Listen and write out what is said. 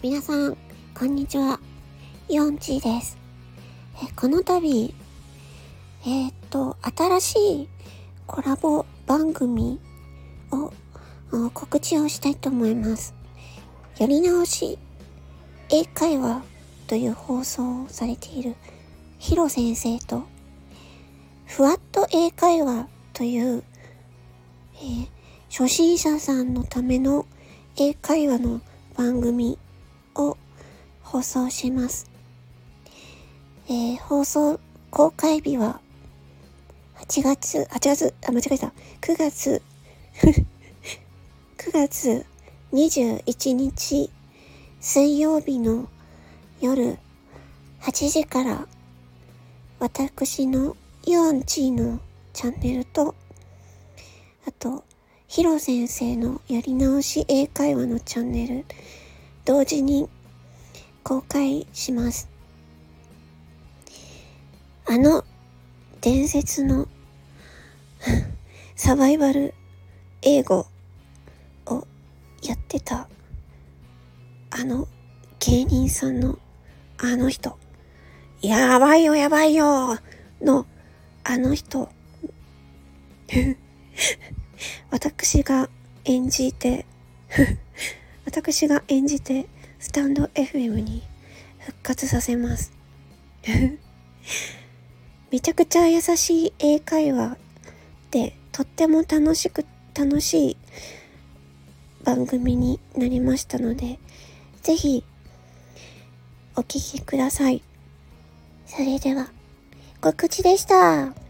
皆さん、こんにちは。ヨンチーです。この度、えー、っと、新しいコラボ番組を告知をしたいと思います。やり直し英会話という放送をされているヒロ先生と、ふわっと英会話という、えー、初心者さんのための英会話の番組を放送します。えー、放送公開日は8月、8月、あ、間違えた。9月 9月21日水曜日の夜8時から私のユオンチーのチャンネルとあとヒロ先生のやり直し英会話のチャンネル同時に公開します。あの伝説の サバイバル英語をやってたあの芸人さんのあの人、やばいよやばいよ。のあの人、私が演じて 私が演じてスタンド FM に復活させます めちゃくちゃ優しい英会話でとっても楽しく楽しい番組になりましたのでぜひお聴きください。それでは告知でした。